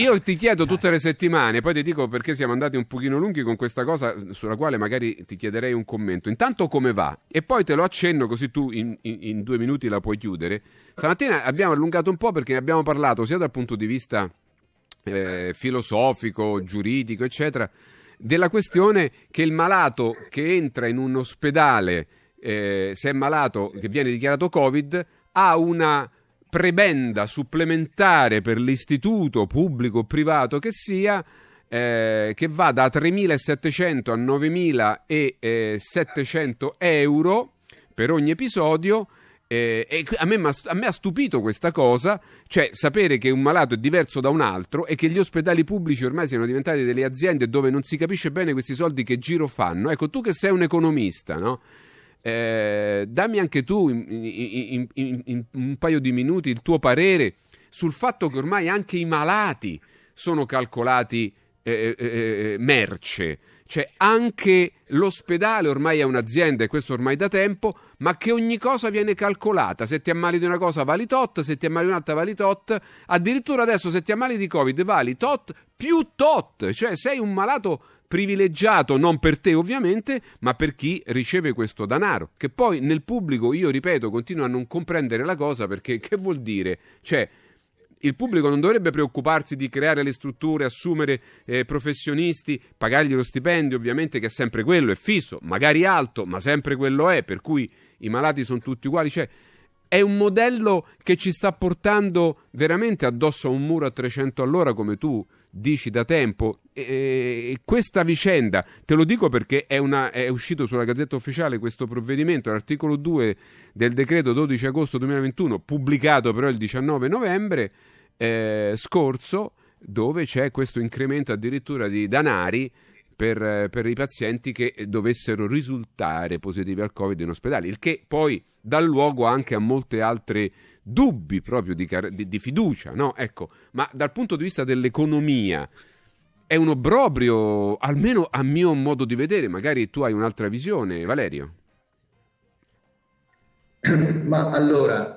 io ti chiedo tutte le settimane, poi ti dico perché siamo andati un pochino lunghi con questa cosa sulla quale magari ti chiederei un commento. Intanto come va? E poi te lo accenno così tu in, in, in due minuti la puoi chiudere. Stamattina abbiamo allungato un po' perché ne abbiamo parlato sia dal punto di vista eh, filosofico, giuridico, eccetera, della questione che il malato che entra in un ospedale, eh, se è malato, che viene dichiarato Covid, ha una prebenda supplementare per l'istituto pubblico o privato che sia, eh, che va da 3.700 a 9.700 euro per ogni episodio eh, e a me, a me, ha stupito questa cosa, cioè sapere che un malato è diverso da un altro e che gli ospedali pubblici ormai siano diventati delle aziende dove non si capisce bene questi soldi che giro fanno. Ecco, tu che sei un economista, no? Eh, dammi anche tu in, in, in, in un paio di minuti il tuo parere sul fatto che ormai anche i malati sono calcolati eh, eh, eh merce. Cioè anche l'ospedale ormai è un'azienda e questo ormai da tempo, ma che ogni cosa viene calcolata. Se ti ammali di una cosa vali tot, se ti ammali di un'altra vali tot, addirittura adesso se ti ammali di Covid vali tot più tot, cioè sei un malato privilegiato non per te ovviamente, ma per chi riceve questo denaro, che poi nel pubblico, io ripeto, continuo a non comprendere la cosa perché che vuol dire? Cioè il pubblico non dovrebbe preoccuparsi di creare le strutture, assumere eh, professionisti, pagargli lo stipendio, ovviamente che è sempre quello, è fisso, magari alto, ma sempre quello è, per cui i malati sono tutti uguali. Cioè, è un modello che ci sta portando veramente addosso a un muro a 300 all'ora, come tu dici da tempo. E, questa vicenda, te lo dico perché è, una, è, uscito sulla Gazzetta Ufficiale questo provvedimento, l'articolo 2 del decreto 12 agosto 2021, pubblicato però il 19 novembre eh, scorso, dove c'è questo incremento addirittura di danari per, per, i pazienti che dovessero risultare positivi al Covid in ospedale, il che poi dà luogo anche a molte altre dubbi proprio di, di, di fiducia, no? Ecco, ma dal punto di vista dell'economia è un obbrobrio, almeno a mio modo di vedere, magari tu hai un'altra visione, Valerio. Ma allora,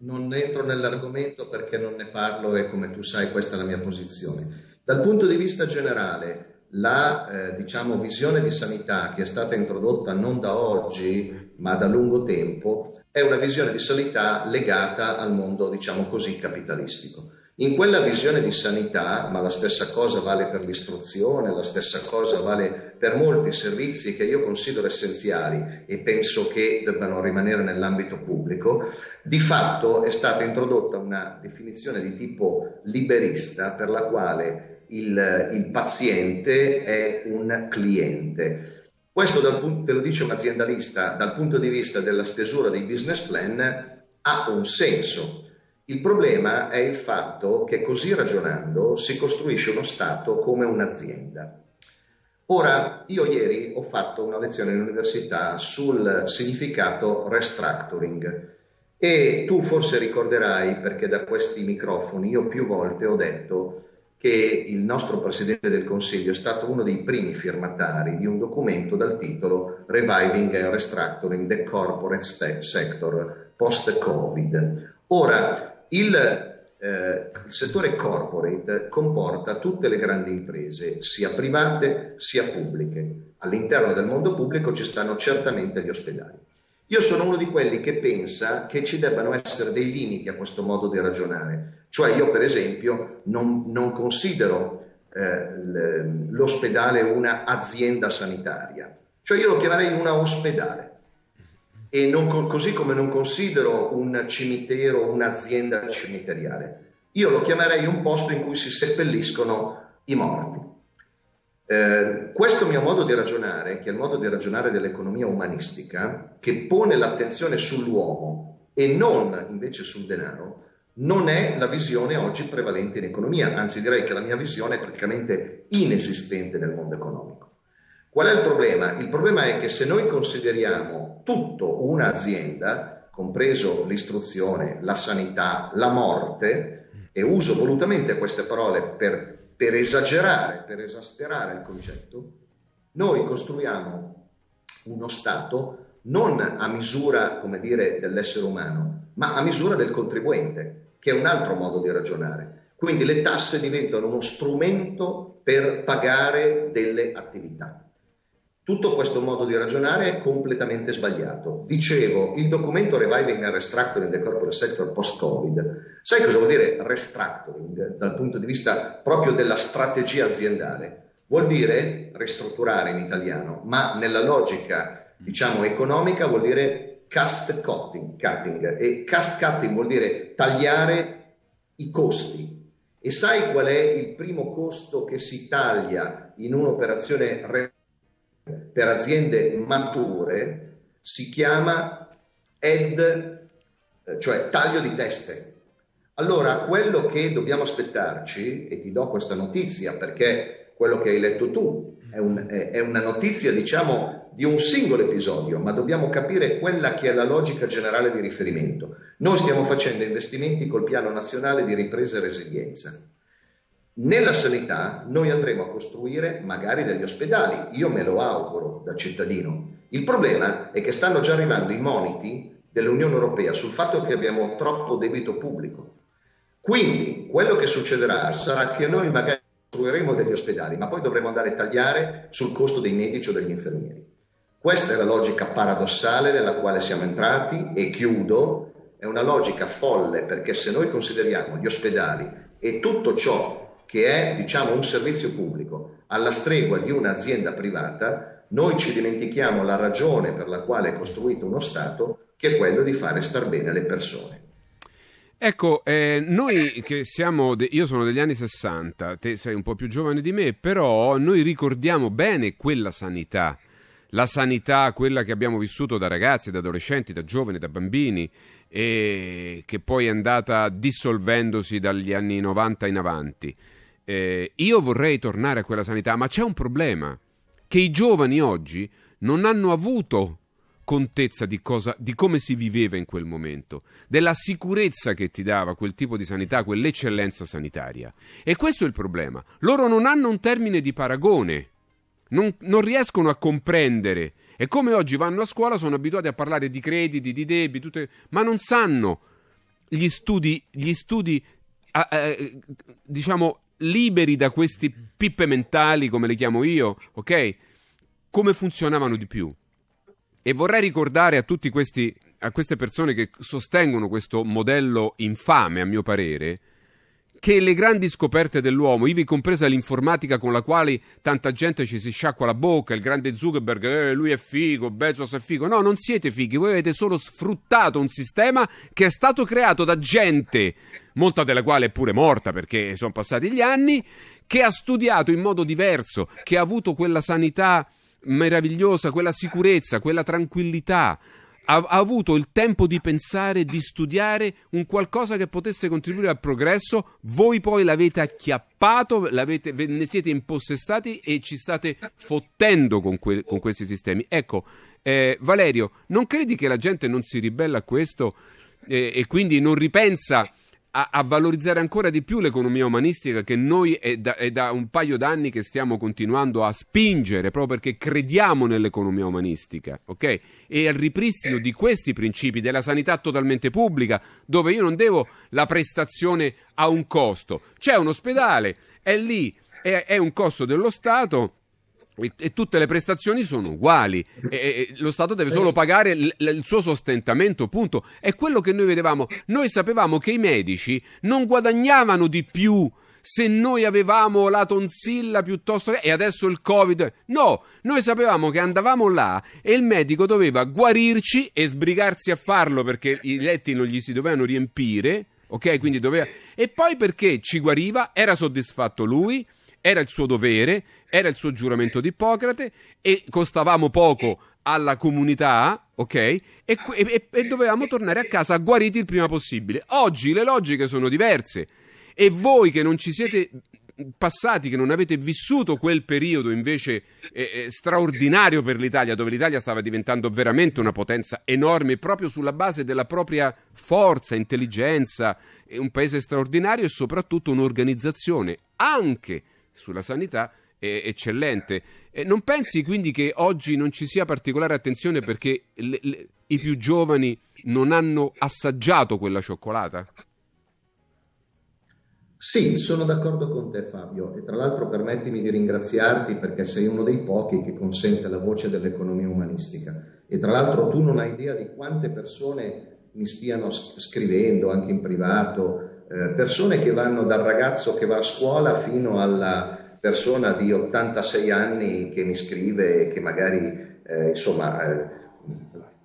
non entro nell'argomento perché non ne parlo e come tu sai questa è la mia posizione. Dal punto di vista generale, la eh, diciamo, visione di sanità che è stata introdotta non da oggi ma da lungo tempo è una visione di sanità legata al mondo diciamo così capitalistico. In quella visione di sanità, ma la stessa cosa vale per l'istruzione, la stessa cosa vale per molti servizi che io considero essenziali e penso che debbano rimanere nell'ambito pubblico, di fatto è stata introdotta una definizione di tipo liberista per la quale il, il paziente è un cliente. Questo dal, te lo dice un aziendalista dal punto di vista della stesura dei business plan ha un senso. Il problema è il fatto che così ragionando si costruisce uno Stato come un'azienda. Ora, io ieri ho fatto una lezione in università sul significato restructuring e tu forse ricorderai perché da questi microfoni io più volte ho detto che il nostro Presidente del Consiglio è stato uno dei primi firmatari di un documento dal titolo Reviving and Restructuring the Corporate Sector Post-Covid. Ora, il, eh, il settore corporate comporta tutte le grandi imprese, sia private sia pubbliche. All'interno del mondo pubblico ci stanno certamente gli ospedali. Io sono uno di quelli che pensa che ci debbano essere dei limiti a questo modo di ragionare. Cioè io per esempio non, non considero eh, l'ospedale una azienda sanitaria, cioè io lo chiamerei una ospedale. E non, così come non considero un cimitero un'azienda cimiteriale. Io lo chiamerei un posto in cui si seppelliscono i morti. Eh, questo mio modo di ragionare, che è il modo di ragionare dell'economia umanistica, che pone l'attenzione sull'uomo e non invece sul denaro, non è la visione oggi prevalente in economia, anzi direi che la mia visione è praticamente inesistente nel mondo economico. Qual è il problema? Il problema è che se noi consideriamo tutto un'azienda, compreso l'istruzione, la sanità, la morte, e uso volutamente queste parole per per esagerare, per esasperare il concetto, noi costruiamo uno Stato non a misura, come dire, dell'essere umano, ma a misura del contribuente, che è un altro modo di ragionare. Quindi le tasse diventano uno strumento per pagare delle attività. Tutto questo modo di ragionare è completamente sbagliato. Dicevo, il documento Reviving and Restructuring the Corporate Sector Post-Covid, sai cosa vuol dire restructuring dal punto di vista proprio della strategia aziendale? Vuol dire ristrutturare in italiano, ma nella logica, diciamo, economica vuol dire cast cutting, cutting e cast cutting vuol dire tagliare i costi. E sai qual è il primo costo che si taglia in un'operazione per aziende mature si chiama ED, eh, cioè taglio di teste. Allora, quello che dobbiamo aspettarci, e ti do questa notizia perché quello che hai letto tu è, un, è una notizia, diciamo, di un singolo episodio, ma dobbiamo capire quella che è la logica generale di riferimento. Noi stiamo facendo investimenti col Piano Nazionale di Ripresa e Resilienza. Nella sanità noi andremo a costruire magari degli ospedali, io me lo auguro da cittadino. Il problema è che stanno già arrivando i moniti dell'Unione Europea sul fatto che abbiamo troppo debito pubblico. Quindi quello che succederà sarà che noi magari costruiremo degli ospedali, ma poi dovremo andare a tagliare sul costo dei medici o degli infermieri. Questa è la logica paradossale nella quale siamo entrati e chiudo, è una logica folle perché se noi consideriamo gli ospedali e tutto ciò che è diciamo, un servizio pubblico alla stregua di un'azienda privata, noi ci dimentichiamo la ragione per la quale è costruito uno Stato, che è quello di fare star bene le persone. Ecco, eh, noi che siamo, de- io sono degli anni 60, te sei un po' più giovane di me, però noi ricordiamo bene quella sanità, la sanità, quella che abbiamo vissuto da ragazzi, da adolescenti, da giovani, da bambini, e che poi è andata dissolvendosi dagli anni 90 in avanti eh, io vorrei tornare a quella sanità, ma c'è un problema, che i giovani oggi non hanno avuto contezza di, cosa, di come si viveva in quel momento, della sicurezza che ti dava quel tipo di sanità, quell'eccellenza sanitaria. E questo è il problema. Loro non hanno un termine di paragone, non, non riescono a comprendere. E come oggi vanno a scuola sono abituati a parlare di crediti, di debiti, tutte, ma non sanno gli studi, gli studi eh, diciamo, liberi da questi pippe mentali, come le chiamo io, ok? Come funzionavano di più. E vorrei ricordare a a queste persone che sostengono questo modello infame, a mio parere, che le grandi scoperte dell'uomo, ivi compresa l'informatica con la quale tanta gente ci si sciacqua la bocca, il grande Zuckerberg, eh, lui è figo, Bezos è figo. No, non siete fighi, voi avete solo sfruttato un sistema che è stato creato da gente, molta della quale è pure morta perché sono passati gli anni, che ha studiato in modo diverso, che ha avuto quella sanità meravigliosa, quella sicurezza, quella tranquillità ha, ha, avuto il tempo di pensare, di studiare un qualcosa che potesse contribuire al progresso, voi poi l'avete acchiappato, l'avete, ve ne siete impossessati e ci state fottendo con, que, con questi sistemi. Ecco, eh, Valerio, non credi che la gente non si ribella a questo eh, e quindi non ripensa a, a, valorizzare ancora di più l'economia umanistica che noi è da, è da, un paio d'anni che stiamo continuando a spingere proprio perché crediamo nell'economia umanistica, ok? E al ripristino di questi principi della sanità totalmente pubblica, dove io non devo la prestazione a un costo. C'è un ospedale, è lì, è, è un costo dello Stato e, e, tutte le prestazioni sono uguali. E, e, lo Stato deve sì. solo pagare l, l, il suo sostentamento, punto. È quello che noi vedevamo. Noi sapevamo che i medici non guadagnavano di più se noi avevamo la tonsilla piuttosto che... e adesso il covid no, noi sapevamo che andavamo là e il medico doveva guarirci e sbrigarsi a farlo perché i letti non gli si dovevano riempire ok quindi doveva e poi perché ci guariva era soddisfatto lui era il suo dovere, era il suo giuramento di Ippocrate e costavamo poco alla comunità, ok? E, e, e, dovevamo tornare a casa guariti il prima possibile. Oggi le logiche sono diverse e voi che non ci siete passati, che non avete vissuto quel periodo invece eh, eh, straordinario per l'Italia, dove l'Italia stava diventando veramente una potenza enorme proprio sulla base della propria forza, intelligenza, un paese straordinario e soprattutto un'organizzazione anche sulla sanità è eccellente. E non pensi quindi che oggi non ci sia particolare attenzione perché le, le, i più giovani non hanno assaggiato quella cioccolata? Sì, sono d'accordo con te Fabio e tra l'altro permettimi di ringraziarti perché sei uno dei pochi che consente la voce dell'economia umanistica e tra l'altro tu non hai idea di quante persone mi stiano scrivendo anche in privato, eh, persone che vanno dal ragazzo che va a scuola fino alla persona di 86 anni che mi scrive e che magari eh, insomma eh,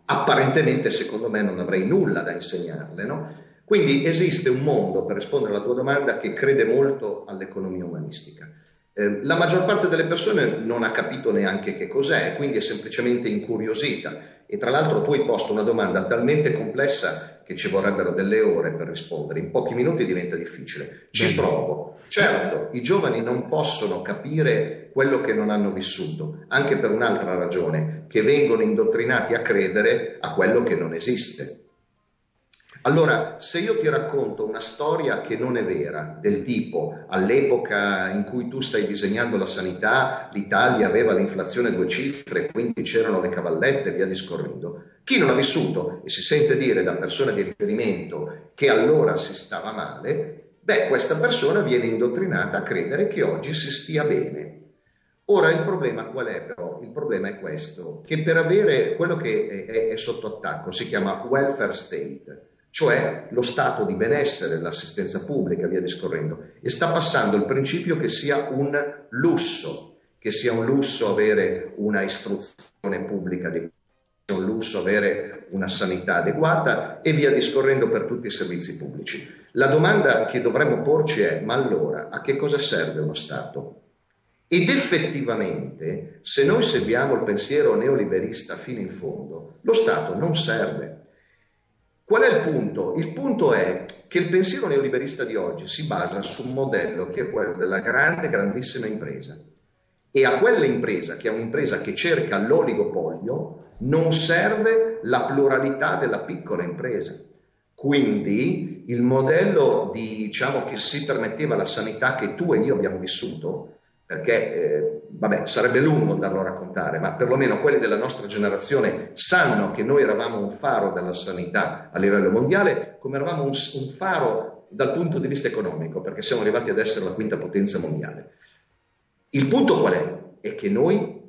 apparentemente secondo me non avrei nulla da insegnarle, no? Quindi esiste un mondo, per rispondere alla tua domanda, che crede molto all'economia umanistica. Eh, la maggior parte delle persone non ha capito neanche che cos'è, quindi è semplicemente incuriosita. E tra l'altro tu hai posto una domanda talmente complessa che ci vorrebbero delle ore per rispondere. In pochi minuti diventa difficile. Ci provo. Certo, i giovani non possono capire quello che non hanno vissuto, anche per un'altra ragione, che vengono indottrinati a credere a quello che non esiste. Allora, se io ti racconto una storia che non è vera, del tipo all'epoca in cui tu stai disegnando la sanità, l'Italia aveva l'inflazione a due cifre, quindi c'erano le cavallette e via discorrendo, chi non ha vissuto e si sente dire da persona di riferimento che allora si stava male, beh, questa persona viene indottrinata a credere che oggi si stia bene. Ora il problema qual è però? Il problema è questo, che per avere quello che è, è, è sotto attacco si chiama welfare state, cioè lo stato di benessere, l'assistenza pubblica, via discorrendo, e sta passando il principio che sia un lusso, che sia un lusso avere una istruzione pubblica adeguata, sia un lusso avere una sanità adeguata e via discorrendo per tutti i servizi pubblici. La domanda che dovremmo porci è, ma allora a che cosa serve uno Stato? Ed effettivamente, se noi seguiamo il pensiero neoliberista fino in fondo, lo Stato non serve. Qual è il punto? Il punto è che il pensiero neoliberista di oggi si basa su un modello che è quello della grande, grandissima impresa. E a quella impresa, che è un'impresa che cerca l'oligopolio, non serve la pluralità della piccola impresa. Quindi il modello di, diciamo, che si permetteva la sanità che tu e io abbiamo vissuto, perché eh, vabbè, sarebbe lungo andarlo a raccontare, ma perlomeno quelli della nostra generazione sanno che noi eravamo un faro della sanità a livello mondiale, come eravamo un, un faro dal punto di vista economico, perché siamo arrivati ad essere la quinta potenza mondiale. Il punto qual è? È che noi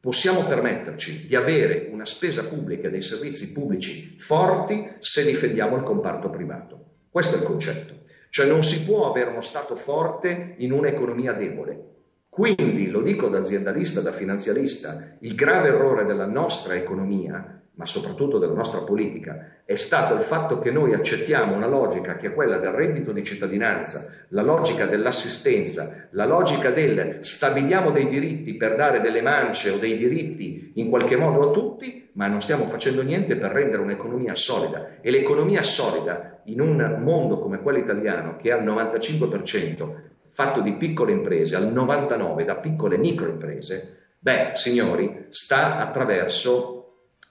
possiamo permetterci di avere una spesa pubblica e dei servizi pubblici forti se difendiamo il comparto privato. Questo è il concetto. Cioè non si può avere uno Stato forte in un'economia debole. Quindi, lo dico da aziendalista, da finanzialista, il grave errore della nostra economia, ma soprattutto della nostra politica, è stato il fatto che noi accettiamo una logica che è quella del reddito di cittadinanza, la logica dell'assistenza, la logica del stabiliamo dei diritti per dare delle mance o dei diritti in qualche modo a tutti, ma non stiamo facendo niente per rendere un'economia solida. E l'economia solida in un mondo come quello italiano, che ha il 95% fatto di piccole imprese al 99 da piccole microimprese, beh, signori, sta attraverso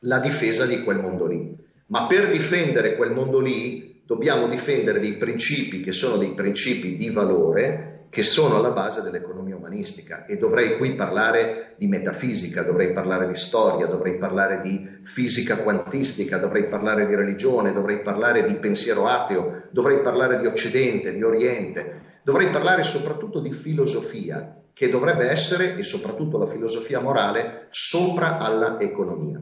la difesa di quel mondo lì. Ma per difendere quel mondo lì dobbiamo difendere dei principi che sono dei principi di valore che sono alla base dell'economia umanistica e dovrei qui parlare di metafisica, dovrei parlare di storia, dovrei parlare di fisica quantistica, dovrei parlare di religione, dovrei parlare di pensiero ateo, dovrei parlare di Occidente, di Oriente, Dovrei parlare soprattutto di filosofia, che dovrebbe essere, e soprattutto la filosofia morale, sopra alla economia.